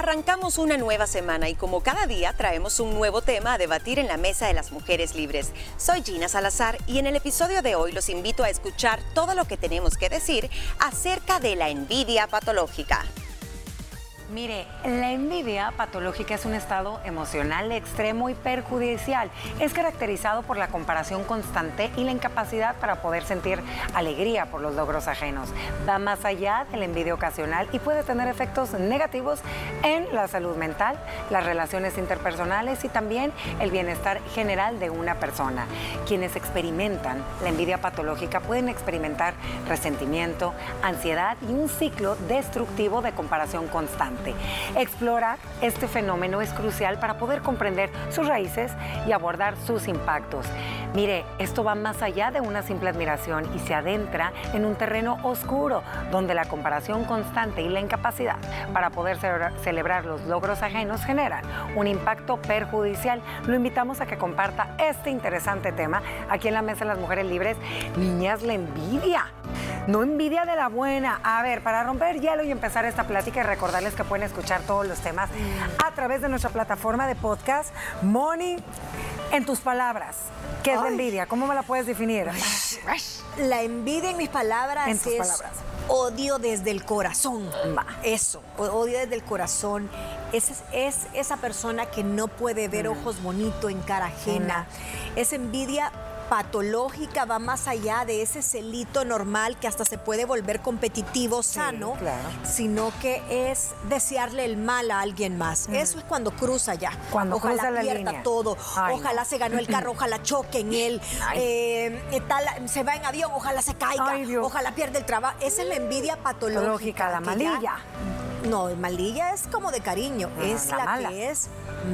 Arrancamos una nueva semana y como cada día traemos un nuevo tema a debatir en la Mesa de las Mujeres Libres. Soy Gina Salazar y en el episodio de hoy los invito a escuchar todo lo que tenemos que decir acerca de la envidia patológica. Mire, la envidia patológica es un estado emocional extremo y perjudicial. Es caracterizado por la comparación constante y la incapacidad para poder sentir alegría por los logros ajenos. Va más allá de la envidia ocasional y puede tener efectos negativos en la salud mental, las relaciones interpersonales y también el bienestar general de una persona. Quienes experimentan la envidia patológica pueden experimentar resentimiento, ansiedad y un ciclo destructivo de comparación constante. Explorar este fenómeno es crucial para poder comprender sus raíces y abordar sus impactos. Mire, esto va más allá de una simple admiración y se adentra en un terreno oscuro donde la comparación constante y la incapacidad para poder celebrar los logros ajenos generan un impacto perjudicial. Lo invitamos a que comparta este interesante tema aquí en la Mesa de las Mujeres Libres. Niñas, la envidia. No envidia de la buena. A ver, para romper hielo y empezar esta plática y recordarles que pueden escuchar todos los temas a través de nuestra plataforma de podcast, Money, en tus palabras. ¿Qué es la envidia? ¿Cómo me la puedes definir? La envidia en mis palabras en tus es palabras. odio desde el corazón. Va. Eso, odio desde el corazón. Es, es esa persona que no puede ver ojos bonitos en cara ajena. Esa envidia patológica va más allá de ese celito normal que hasta se puede volver competitivo, sano, claro. sino que es desearle el mal a alguien más. Eso es cuando cruza ya. Cuando ojalá cruza la pierda línea. todo, Ay, ojalá no. se ganó el carro, ojalá choque en él, eh, eh, tal, se va en avión, ojalá se caiga, Ay, ojalá pierda el trabajo. Esa es la envidia patológica. La malilla. no, malilla es como de cariño, Ah, es la la, mala. que es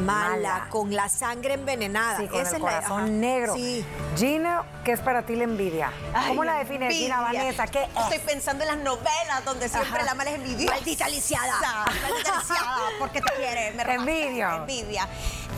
mala, Mala. con la sangre envenenada. Sí, con Esa el es la- corazón ajá. negro. Sí. Gina, ¿qué es para ti la envidia? Ay, ¿Cómo la defines, Gina envidia. Vanessa? ¿Qué es? Estoy pensando en las novelas donde siempre Ajá. la mala es envidiosa. Maldita lisiada. Maldita lisiada, porque te quiere. Me. Envidia.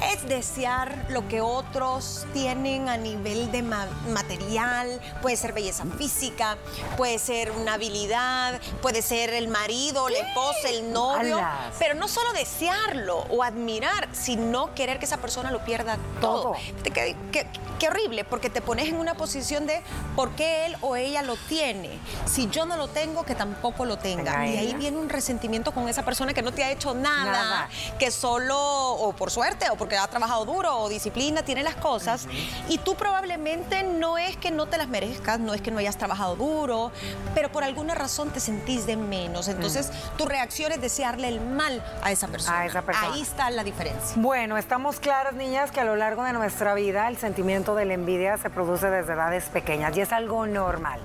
Es desear lo que otros tienen a nivel de ma- material. Puede ser belleza física, puede ser una habilidad, puede ser el marido, la esposa, el novio. Alas. Pero no solo desearlo o admirar, sino querer que esa persona lo pierda todo. Todo. Qué, qué- qué horrible, porque te pones en una posición de por qué él o ella lo tiene. Si yo no lo tengo, que tampoco lo tenga. Y ahí ella. viene un resentimiento con esa persona que no te ha hecho nada, Nada. que solo, o por suerte, o porque ha trabajado duro, o disciplina, tiene las cosas. Y tú probablemente no es que no te las merezcas, no es que no hayas trabajado duro, pero por alguna razón te sentís de menos. Entonces, tu reacción es desearle el mal a esa persona. A esa persona. Ahí está la diferencia. Bueno, estamos claras, niñas, que a lo largo de nuestra vida el sentimiento de la envidia se produce desde edades pequeñas y es algo normal.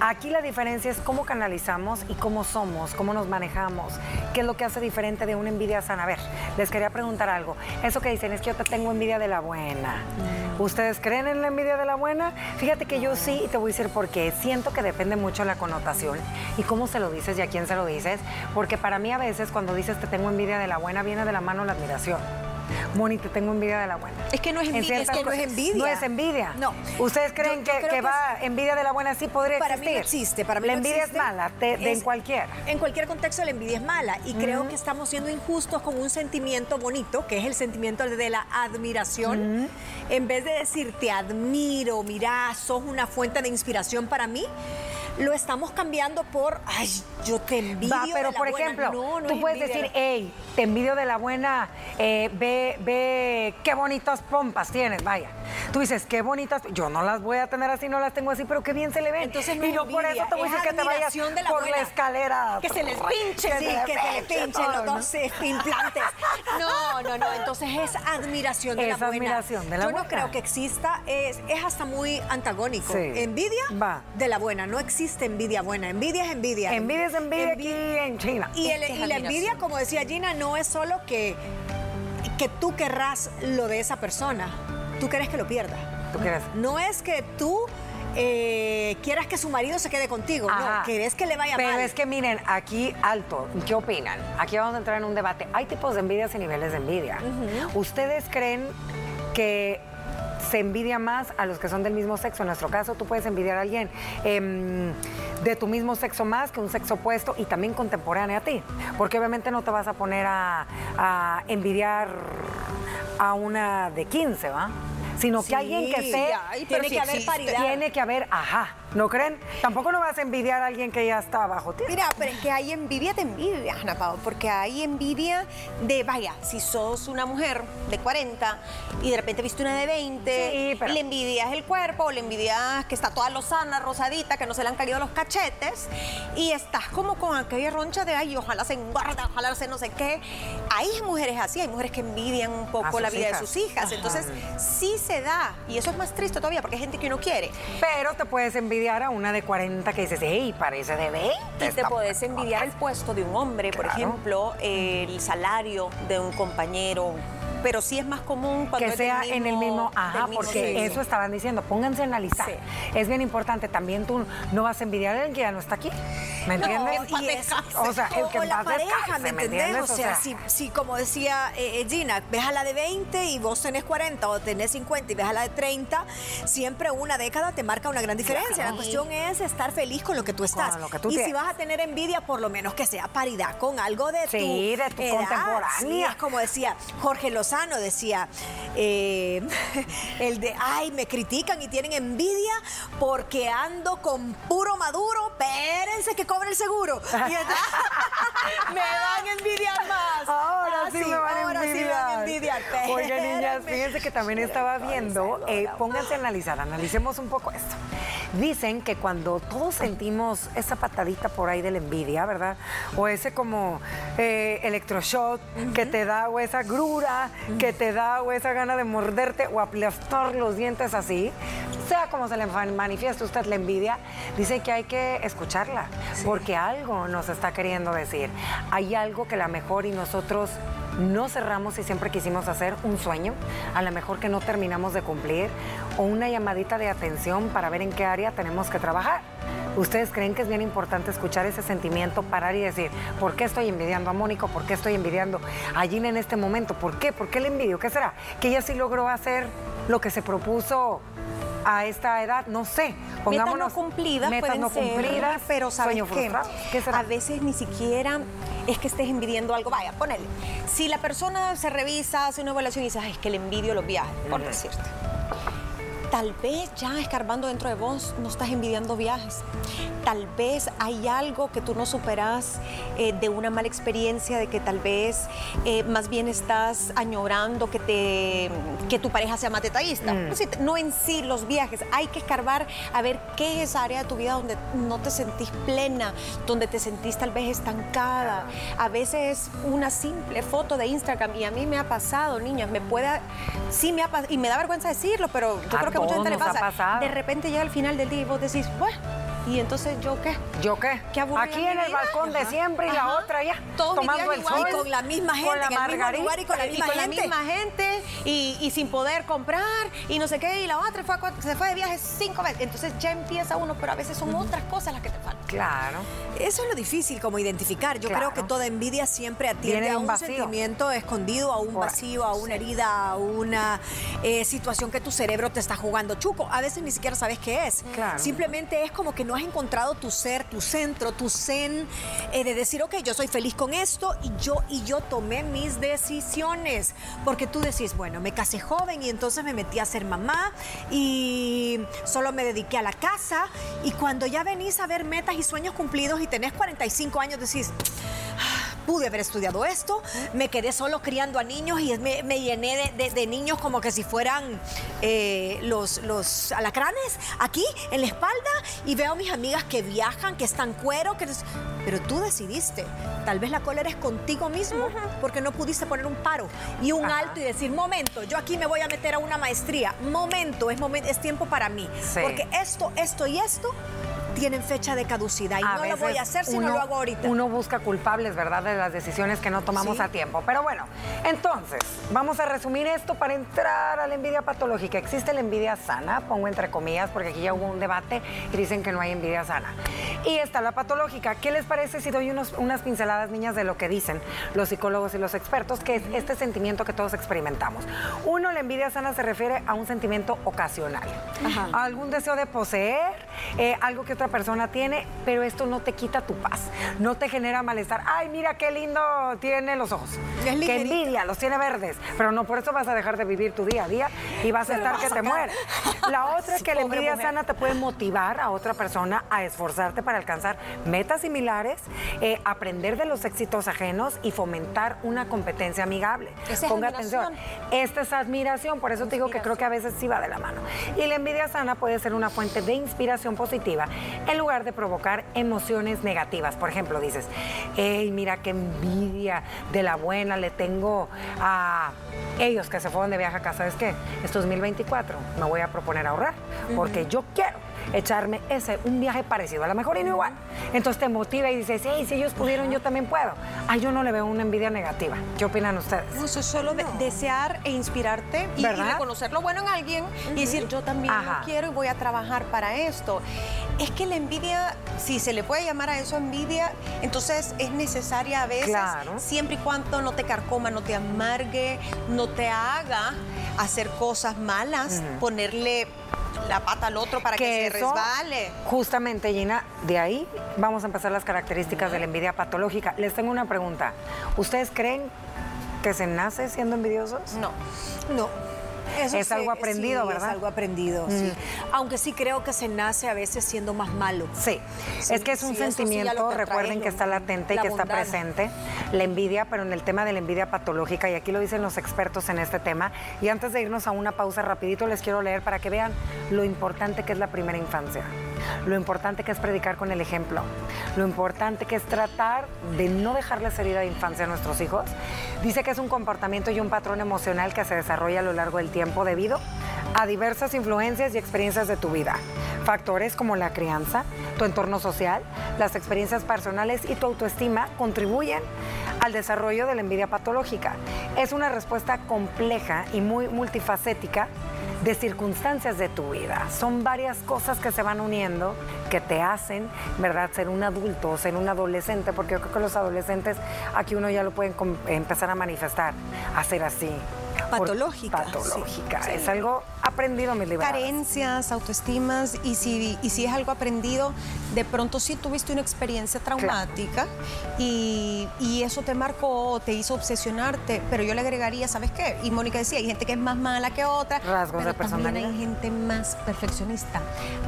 Aquí la diferencia es cómo canalizamos y cómo somos, cómo nos manejamos, qué es lo que hace diferente de una envidia sana. A ver, les quería preguntar algo. Eso que dicen es que yo te tengo envidia de la buena. ¿Ustedes creen en la envidia de la buena? Fíjate que yo sí, y te voy a decir por qué. Siento que depende mucho la connotación y cómo se lo dices y a quién se lo dices, porque para mí a veces cuando dices te tengo envidia de la buena viene de la mano la admiración. Moni, te tengo envidia de la buena. Es que no es En envidia, ciertas es que no es envidia. No es envidia. No. ¿Ustedes creen Yo- yo que, creo que que va envidia de la buena sí podría Para mí existir? no existe, para mí La no envidia existe. es mala, te- de- en cualquier. En cualquier contexto la envidia es mala y creo que estamos siendo injustos con un sentimiento bonito, que es el sentimiento de la admiración. En vez de decir te admiro, mira, sos una fuente de inspiración para mí, lo estamos cambiando por, ay, yo te envidio. Va, pero de la por buena". ejemplo, No, no tú es puedes envidia. decir, hey, te envidio de la buena, eh, ve, ve qué bonitas pompas tienes, vaya. Tú dices, qué bonitas, yo no las voy a tener así, no las tengo así, pero qué bien se le ven. Entonces no y no por envidia, eso te voy a decir que te vayas de la por la escalera. Que se les pinche, Que sí, se les que se les pinche pinchen los ¿no? dos eh, implantes. No, no, no. Entonces es admiración de Es la buena. admiración de la Yo buena. no creo que exista, es, es hasta muy antagónico. Sí. Envidia Va. de la buena. No existe envidia buena. Envidia es envidia. Envidia es envidia aquí Envi- en China. Y, el- y la envidia, como decía Gina, no es solo que, que tú querrás lo de esa persona. Tú quieres que lo pierda. ¿Tú quieres? No es que tú eh, quieras que su marido se quede contigo. Ajá. No, querés que le vaya Pero mal. es que miren, aquí alto, ¿qué opinan? Aquí vamos a entrar en un debate. Hay tipos de envidias y niveles de envidia. ¿Ustedes creen que se envidia más a los que son del mismo sexo. En nuestro caso, tú puedes envidiar a alguien em, de tu mismo sexo más que un sexo opuesto y también contemporáneo a ti. Porque obviamente no te vas a poner a, a envidiar a una de 15, ¿va? Sino que alguien que sea. tiene que haber paridad. Tiene que haber, ajá, ¿No creen? Tampoco no vas a envidiar a alguien que ya está abajo. Mira, pero es que hay envidia de envidia, Ana Pao, porque hay envidia de, vaya, si sos una mujer de 40 y de repente viste una de 20, le envidias el cuerpo, le envidias que está toda lozana, rosadita, que no se le han caído los cachetes, y estás como con aquella roncha de, ay, ojalá se engorda, ojalá se no sé qué. Hay mujeres así, hay mujeres que envidian un poco la vida de sus hijas, entonces sí se da, y eso es más triste todavía, porque hay gente que uno quiere. Pero te puedes envidiar a una de 40 que dices, hey, parece de 20. Y te puedes envidiar el puesto de un hombre, por ejemplo, el salario de un compañero, pero sí es más común cuando que sea en el mismo, ajá, porque eso estaban diciendo, pónganse a analizar. Es bien importante, también tú no vas a envidiar a alguien que ya no está aquí, ¿me entiendes? o sea, el que la pareja, ¿me entiendes? O sea, si, como decía eh, eh, Gina, ves a la de 20 y vos tenés 40 o tenés 50 y ves a la de 30, siempre una década te marca una gran diferencia. La cuestión es estar feliz con lo que tú estás. y si vas a tener envidia, por lo menos que sea paridad con algo de tu, sí, de tu contemporánea. es como decía Jorge Los decía, eh, el de, ay, me critican y tienen envidia porque ando con puro maduro, espérense que cobre el seguro. me van a envidiar más. Ahora ah, sí, me van a envidiar. Oye, niñas, fíjense que también estaba viendo, eh, pónganse a analizar, analicemos un poco esto. Dicen que cuando todos sentimos esa patadita por ahí de la envidia, ¿verdad? O ese como eh, electroshock que te da, o esa grura que te da, o esa gana de morderte o aplastar los dientes así, sea como se le manifiesta usted la envidia, dice que hay que escucharla, porque algo nos está queriendo decir. Hay algo que la mejor y nosotros no cerramos y siempre quisimos hacer un sueño, a lo mejor que no terminamos de cumplir, o una llamadita de atención para ver en qué área tenemos que trabajar. ¿Ustedes creen que es bien importante escuchar ese sentimiento, parar y decir, ¿por qué estoy envidiando a Mónico? ¿Por qué estoy envidiando a Gina en este momento? ¿Por qué? ¿Por qué le envidio? ¿Qué será? ¿Que ella sí logró hacer lo que se propuso a esta edad, no sé. Pongámonos metas no cumplidas, metas no cumplidas, pero sabes qué? ¿Qué a veces ni siquiera es que estés envidiando algo. Vaya, ponele. Si la persona se revisa, hace una evaluación y dice, Ay, es que le envidio los viajes, por decirte Tal vez ya escarbando dentro de vos no estás envidiando viajes. Tal vez hay algo que tú no superas eh, de una mala experiencia, de que tal vez eh, más bien estás añorando que, te, que tu pareja sea más detallista. Mm. No en sí los viajes, hay que escarbar a ver qué es esa área de tu vida donde no te sentís plena, donde te sentís tal vez estancada. A veces una simple foto de Instagram, y a mí me ha pasado, niñas, me puede, sí me ha pasado, y me da vergüenza decirlo, pero yo creo que mucha gente le pasa. De repente llega al final del día y vos decís, bueno, ¿Y entonces yo qué? ¿Yo qué? Aquí en el balcón de siempre y la otra ya. tomando el sol. Y con la misma gente, con la margarita. y con la misma, gente. La misma gente y, sin poder comprar y no sé qué. Y la otra fue se fue de viaje cinco veces. Entonces ya empieza uno, pero a veces son otras cosas las que te faltan. Claro. Eso es lo difícil como identificar. Yo creo que toda envidia siempre atiende a un sentimiento escondido, a un vacío, a una herida, a una eh, situación que tu cerebro te está jugando chuco. A veces ni siquiera sabes qué es. Simplemente es como que no has encontrado tu ser, tu centro, tu zen, eh, de decir, ok, yo soy feliz con esto y yo, y yo tomé mis decisiones. Porque tú decís, bueno, me casé joven y entonces me metí a ser mamá y solo me dediqué a la casa. Y cuando ya venís a ver metas y sueños cumplidos y tenés 45 años, decís, pude haber estudiado esto, me quedé solo criando a niños y me, llené de, niños como que si fueran eh, los, los alacranes aquí en la espalda y veo a mis amigas que viajan, que están cuero, que... pero tú decidiste, tal vez la cólera es contigo mismo porque no pudiste poner un paro y un alto y decir, momento, yo aquí me voy a meter a una maestría, momento, es, momento, es tiempo para mí, porque esto, esto y esto tienen fecha de caducidad y no lo voy a hacer si no lo hago ahorita. Uno busca culpables, ¿verdad?, de las decisiones que no tomamos a tiempo. Pero bueno, entonces, vamos a resumir esto para entrar a la envidia patológica. ¿Existe la envidia sana? Pongo entre comillas, porque aquí ya hubo un debate y dicen que no hay envidia sana. Y está la patológica. ¿Qué les parece si doy unos, unas pinceladas, niñas, de lo que dicen los psicólogos y los expertos, que es este sentimiento que todos experimentamos? Uno, la envidia sana se refiere a un sentimiento ocasional. A algún deseo de poseer, eh, algo que otra persona tiene, pero esto no te quita tu paz, no te genera malestar. Ay, mira qué lindo tiene los ojos. Qué envidia, los tiene verdes, pero no por eso vas a dejar de vivir tu día a día y vas a estar que te mueres. La otra es que la envidia sana te puede motivar a otra persona a esforzarte para alcanzar metas similares, eh, aprender de los éxitos ajenos y fomentar una competencia amigable. Ponga atención. Esta es admiración, por eso te digo que creo que a veces sí va de la mano. Y la envidia sana puede ser una fuente de inspiración positiva en lugar de provocar emociones negativas. Por ejemplo, dices, hey, mira qué envidia de la buena le tengo a ellos que se fueron de viaje a casa. ¿Sabes qué? Este 2024 me voy a proponer ahorrar porque yo quiero echarme ese, un viaje parecido, a lo mejor y no igual. Entonces te motiva y dices, hey, si ellos pudieron, yo también puedo. Ah, yo no le veo una envidia negativa. ¿Qué opinan ustedes? eso es solo desear e inspirarte y, reconocer lo bueno en alguien y decir, yo también lo quiero y voy a trabajar para esto. Es que la envidia, si se le puede llamar a eso envidia, entonces es necesaria a veces, siempre y cuando no te carcoma, no te amargue, no te haga hacer cosas malas, ponerle la pata al otro para que, se resbale. Justamente, Gina, de ahí vamos a empezar las características de la envidia patológica. Les tengo una pregunta. ¿Ustedes creen que se nace siendo envidiosos? No. No es algo aprendido, ¿verdad? Es algo aprendido, sí. Aunque sí creo que se nace a veces siendo más malo. Sí, es que es un sentimiento, recuerden que está latente y que está presente, la envidia, pero en el tema de la envidia patológica, y aquí lo dicen los expertos en este tema, y antes de irnos a una pausa rapidito, les quiero leer para que vean lo importante que es la primera infancia lo importante que es predicar con el ejemplo, lo importante que es tratar de no dejarles herida de infancia a nuestros hijos. Dice que es un comportamiento y un patrón emocional que se desarrolla a lo largo del tiempo debido a diversas influencias y experiencias de tu vida. Factores como la crianza, tu entorno social, las experiencias personales y tu autoestima contribuyen al desarrollo de la envidia patológica. Es una respuesta compleja y muy multifacética de circunstancias de tu vida. Son varias cosas que se van uniendo que te hacen, ¿verdad?, ser un adulto o ser un adolescente, porque yo creo que los adolescentes aquí uno ya lo pueden empezar a manifestar, a ser así, patológica. Patológica. Es algo aprendido, mi. Carencias, autoestimas, y si, y si es algo aprendido, de pronto sí tuviste una experiencia traumática y, y, eso te marcó, te hizo obsesionarte, pero yo le agregaría, ¿sabes qué? Y Mónica decía, hay gente que es más mala que otra. Rasgos de personalidad. También hay gente más perfeccionista,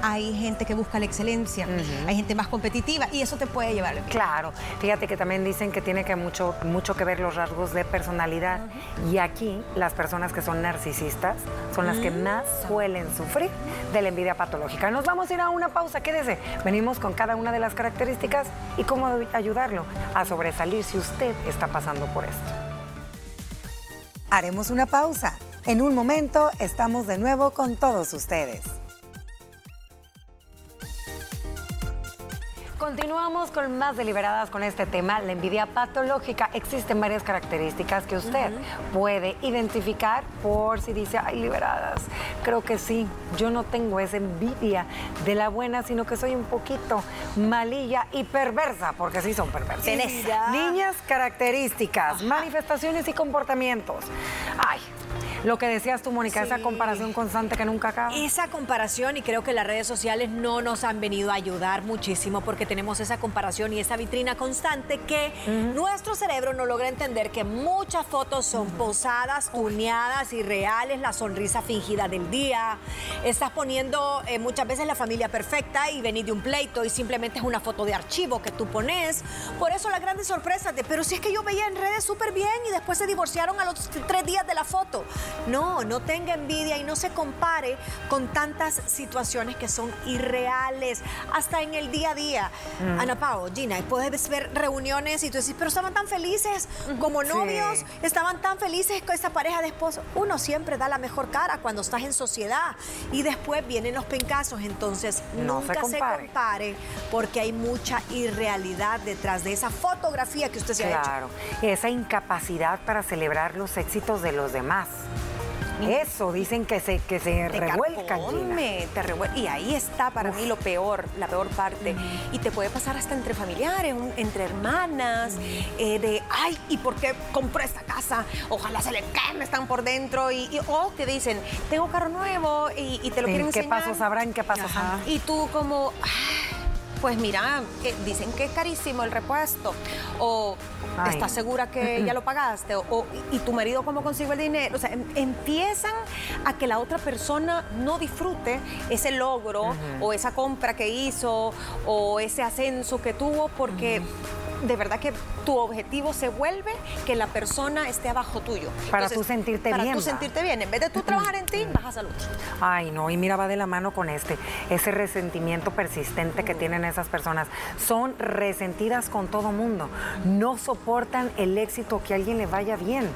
hay gente que busca la excelencia, hay gente más competitiva y eso te puede llevar. Claro, fíjate que también dicen que tiene que mucho, mucho que ver los rasgos de personalidad y aquí las personas que son narcisistas son las que mm. más suelen sufrir de la envidia patológica. Nos vamos a ir a una pausa, quédese. Venimos con cada una de las características y cómo ayudarlo a sobresalir si usted está pasando por esto. Haremos una pausa. En un momento estamos de nuevo con todos ustedes. Continuamos con más deliberadas con este tema, la envidia patológica. Existen varias características que usted puede identificar por si dice, ay, liberadas. Creo que sí, yo no tengo esa envidia de la buena, sino que soy un poquito malilla y perversa, porque sí son perversas. Niñas características, manifestaciones y comportamientos. Ay, lo que decías tú, Mónica, esa comparación constante que nunca acaba. Esa comparación, y creo que las redes sociales no nos han venido a ayudar muchísimo porque tenemos esa comparación y esa vitrina constante que nuestro cerebro no logra entender que muchas fotos son posadas, tuneadas y reales, la sonrisa fingida del día. Estás poniendo eh, muchas veces la familia perfecta y venís de un pleito y simplemente es una foto de archivo que tú pones. Por eso la grande sorpresa de, pero si es que yo veía en redes súper bien y después se divorciaron a los tres días de la foto. No, no tenga envidia y no se compare con tantas situaciones que son irreales, hasta en el día a día. Mm. Ana Pao, Gina, puedes ver reuniones y tú dices, pero estaban tan felices como novios, estaban tan felices con esa pareja de esposos. Uno siempre da la mejor cara cuando estás en sociedad y después vienen los pencazos. Entonces, No nunca se compare. compare porque hay mucha irrealidad detrás de esa fotografía que usted se ha hecho. Claro, esa incapacidad para celebrar los éxitos de los demás. Eso dicen que se, que se te revuelcan. Gina. carcome, te revuel- Y ahí está para mí lo peor, la peor parte. Y te puede pasar hasta entre familiares, un- entre hermanas, eh, de, ay, ¿y por qué compró esta casa? Ojalá se le queme, están por dentro. Y, y- o te dicen, tengo carro nuevo y, y te lo ¿En quieren qué enseñar. pasos habrá? ¿En qué pasos? Y tú como, "Ah, pues mira, eh, dicen que es carísimo el repuesto. O Ay. estás segura que ya lo pagaste. O, o- y tu marido cómo consigue el dinero. O sea, em- empiezan a que la otra persona no disfrute ese logro o esa compra que hizo o ese ascenso que tuvo porque... De verdad que tu objetivo se vuelve que la persona esté abajo tuyo. Para tú sentirte para bien, tú ¿va? sentirte bien. En vez de tú trabajar en ti, bajas al otro. Ay, no, y mira, va de la mano con este, ese resentimiento persistente que tienen esas personas. Son resentidas con todo mundo. No soportan el éxito que a alguien le vaya bien.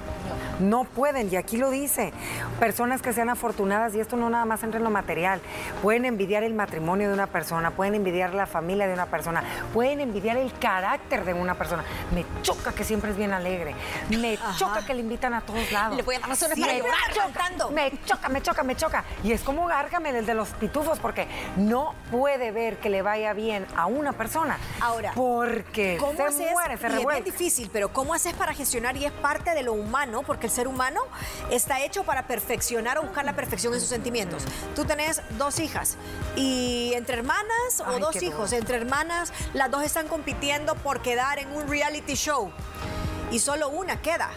No pueden, y aquí lo dice. Personas que sean afortunadas, y esto no nada más entra en lo material, pueden envidiar el matrimonio de una persona, pueden envidiar la familia de una persona, pueden envidiar el carácter de una persona. Me choca que siempre es bien alegre. Me choca que le invitan a todos lados. Le voy a dar razones Me para llorar choca, cantando. Me choca, me choca, me choca. Y es como Gárgame, el de los pitufos, porque no puede ver que le vaya bien a una persona. Ahora, porque ¿Cómo se haces? muere, se y es bien difícil, pero ¿cómo haces para gestionar? Y es parte de lo humano, porque el ser humano está hecho para perfeccionar o buscar la perfección en sus sentimientos. Tú tenés dos hijas y entre hermanas o Ay, dos hijos, entre hermanas, las dos están compitiendo por quedar en un reality show y solo una queda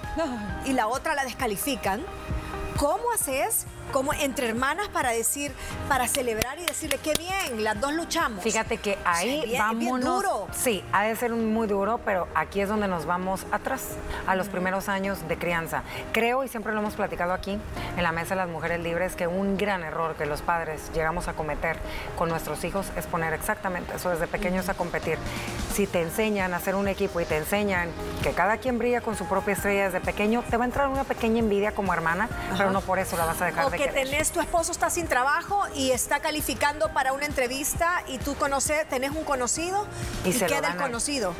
y la otra la descalifican. ¿Cómo haces? Como entre hermanas para decir, para celebrar y decirle qué bien, las dos luchamos. Fíjate que O sea, ahí bien- bien vámonos. duro. Sí, ha de ser muy duro, pero aquí es donde nos vamos atrás, a los primeros años de crianza. Creo, y siempre lo hemos platicado aquí, en la mesa de las mujeres libres, que un gran error que los padres llegamos a cometer con nuestros hijos es poner exactamente eso desde pequeños a competir. Si te enseñan a hacer un equipo y te enseñan que cada quien brilla con su propia estrella desde pequeño, te va a entrar una pequeña envidia como hermana, pero no por eso la vas a dejar O de que tenés, tu esposo está sin trabajo y está calificando para una entrevista y tú conoces, tenés un conocido Y y, se queda el conocido.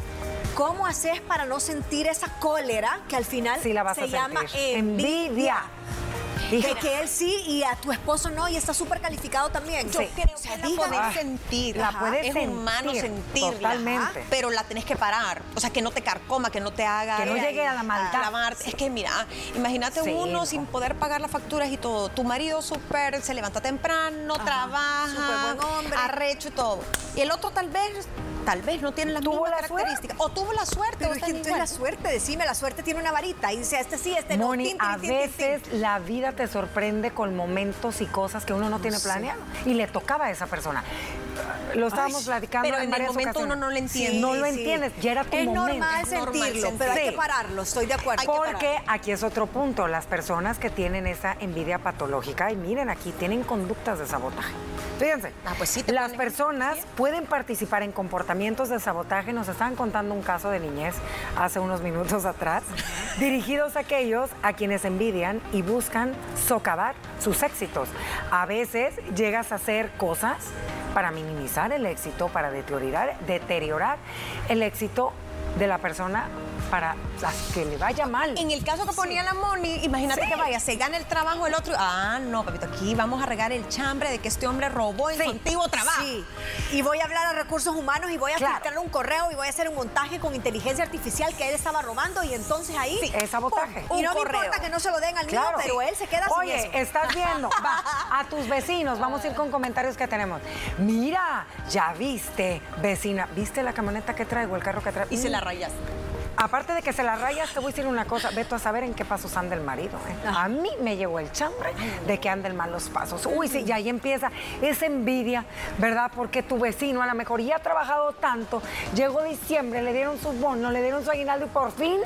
¿Cómo haces para no sentir esa cólera que al final Sí la vas se a llama sentir. envidia? Envidia. De que él sí y a tu esposo no y está súper calificado también. Yo Sí. creo O sea, que la dígame. puedes sentir. La Ajá. puedes es humano sentir, sentirla. totalmente. ajá, Pero la tenés que parar. O sea, que no te carcoma, que no te haga. Que no llegue a la maldad. Es que mira, imagínate Sí, uno no. sin poder pagar las facturas y todo. Tu marido súper se levanta temprano, trabaja, súper buen hombre. arrecho y todo. Y el otro tal vez, tal vez no tiene las Tuvo mismas la características. O tuvo la suerte. Pero o es que en la suerte, decime, la suerte tiene una varita y dice, este sí, este no. Moni, tin, tin, a tin, veces la vida te sorprende con momentos y cosas que uno no tiene planeado y le tocaba a esa persona. Lo estábamos Ay, platicando pero en el varias momento ocasiones. uno no lo entiende. no lo Sí, entiendes, ya era tu es momento. Normal Es normal sentirlo, pero hay que pararlo, estoy de acuerdo. Porque aquí es otro punto, las personas que tienen esa envidia patológica, y miren aquí, tienen conductas de sabotaje. Fíjense, Ah, pues sí las personas pueden participar en comportamientos de sabotaje. Nos estaban contando un caso de niñez hace unos minutos atrás, dirigidos a aquellos a quienes envidian y buscan socavar sus éxitos. A veces llegas a hacer cosas para minimizar el éxito, para deteriorar, deteriorar el éxito de la persona para que le vaya mal. En el caso que ponía la Moni, imagínate Sí. que vaya, se gana el trabajo el otro. Ah, no, papito, aquí vamos a regar el chambre de que este hombre robó en Sí. su antiguo trabajo. Sí, y voy a hablar a recursos humanos y voy a Claro. filtrar un correo y voy a hacer un montaje con inteligencia artificial que él estaba robando y entonces ahí... Sí, es sabotaje. pum, y no me importa que no se lo den al Claro. pero él se queda sin Oye, eso. estás viendo, va, a tus vecinos, vamos a ir con comentarios que tenemos. Mira, ya viste, vecina, ¿viste la camioneta que traigo, el carro que traigo? Y se la rayas. Aparte de que se la rayas, te voy a decir una cosa, Veto a saber en qué pasos anda el marido. ¿eh? A mí me llegó el chambre de que anda en malos pasos. Uy, sí, y ahí empieza esa envidia, ¿verdad? Porque tu vecino a lo mejor ya ha trabajado tanto, llegó diciembre, le dieron su bono, le dieron su aguinaldo y por fin,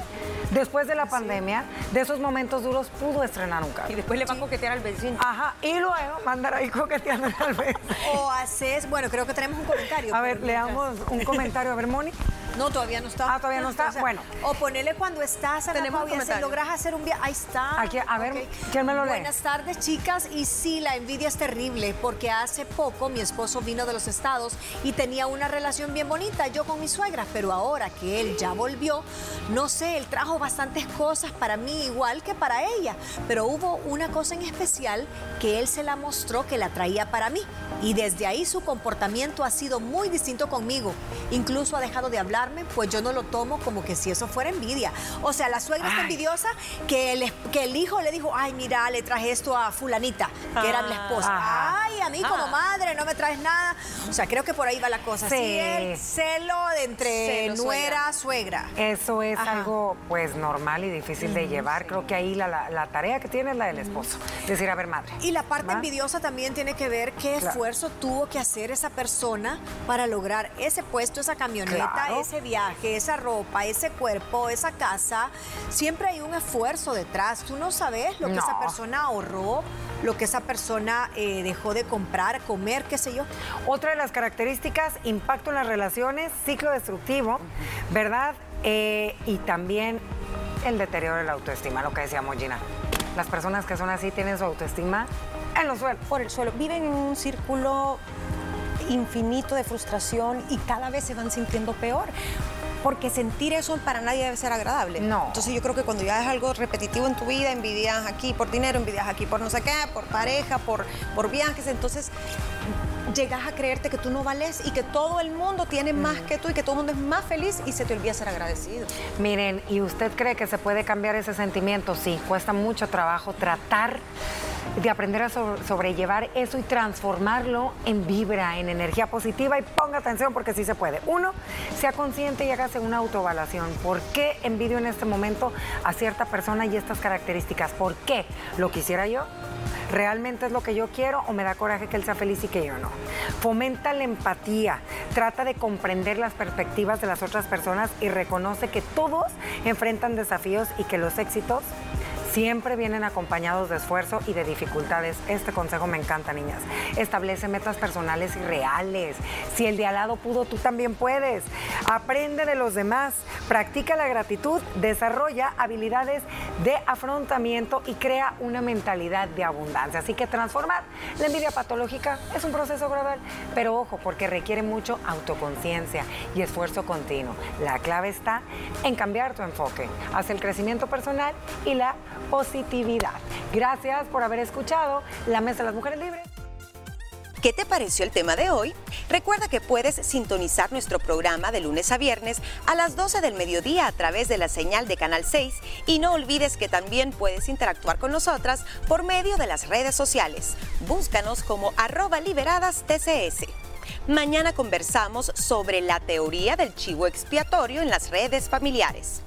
después de la pandemia, de esos momentos duros, pudo estrenar un carro. Y después le va a coquetear al vecino. Ajá, y luego mandar ahí coqueteando al vecino. O haces, bueno, creo que tenemos un comentario. A ver, leamos un comentario. A ver, Moni. No, todavía no está. Ah, todavía no está. bueno. O ponerle cuando estás a Tenemos la si logras hacer un viaje. Ahí está. Aquí, a ver, ¿quién me lo lee? Buenas tardes, chicas. Y sí, la envidia es terrible porque hace poco mi esposo vino de los estados y tenía una relación bien bonita yo con mi suegra, pero ahora que él ya volvió, no sé, él trajo bastantes cosas para mí igual que para ella, pero hubo una cosa en especial que él se la mostró que la traía para mí y desde ahí su comportamiento ha sido muy distinto conmigo. Incluso ha dejado de hablar pues yo no lo tomo como que si eso fuera envidia. O sea, la suegra está envidiosa que el, que el hijo le dijo, ay, mira, le traje esto a fulanita, que era la esposa. Ay, a mí como madre no me traes nada. O sea, creo que por ahí va la cosa. Sí, el celo de entre nuera, suegra. Eso es algo, pues, normal y difícil de llevar. Creo que ahí la, tarea que tiene es la del esposo. Decir, a ver, madre. Y la parte envidiosa también tiene que ver qué esfuerzo tuvo que hacer esa persona para lograr ese puesto, esa camioneta, ese viaje, esa ropa, ese cuerpo, esa casa, siempre hay un esfuerzo detrás. Tú no sabes lo que esa persona ahorró, lo que esa persona eh, dejó de comprar, comer, qué sé yo. Otra de las características, impacto en las relaciones, ciclo destructivo, ¿verdad? Eh, y también el deterioro de la autoestima, lo que decíamos Gina. Las personas que son así tienen su autoestima en los suelos. Por el suelo. Viven en un círculo infinito de frustración y cada vez se van sintiendo peor. Porque sentir eso para nadie debe ser agradable. No. Entonces yo creo que cuando ya es algo repetitivo en tu vida, envidias aquí por dinero, envidias aquí por no sé qué, por pareja, por, por viajes, entonces llegas a creerte que tú no vales y que todo el mundo tiene más que tú y que todo el mundo es más feliz y se te olvida ser agradecido. Miren, ¿y usted cree que se puede cambiar ese sentimiento? Sí, cuesta mucho trabajo tratar de aprender a sobrellevar eso y transformarlo en vibra, en energía positiva y ponga atención porque sí se puede. Uno, sea consciente y hágase una autoevaluación. ¿Por qué envidio en este momento a cierta persona y estas características? ¿Por qué? ¿Lo quisiera yo? ¿Realmente es lo que yo quiero o me da coraje que él sea feliz y que yo no? Fomenta la empatía, trata de comprender las perspectivas de las otras personas y reconoce que todos enfrentan desafíos y que los éxitos siempre vienen acompañados de esfuerzo y de dificultades. Este consejo me encanta, niñas. Establece metas personales y reales. Si el de al lado pudo, tú también puedes. Aprende de los demás, practica la gratitud, desarrolla habilidades de afrontamiento y crea una mentalidad de abundancia. Así que transformar la envidia patológica es un proceso gradual, pero ojo, porque requiere mucho autoconciencia y esfuerzo continuo. La clave está en cambiar tu enfoque hacia el crecimiento personal y la positividad. Gracias por haber escuchado La Mesa de las Mujeres Libres. ¿Qué te pareció el tema de hoy? Recuerda que puedes sintonizar nuestro programa de lunes a viernes a las 12 del mediodía a través de la señal de Canal 6 y no olvides que también puedes interactuar con nosotras por medio de las redes sociales. Búscanos como arroba liberadas TCS. Mañana conversamos sobre la teoría del chivo expiatorio en las redes familiares.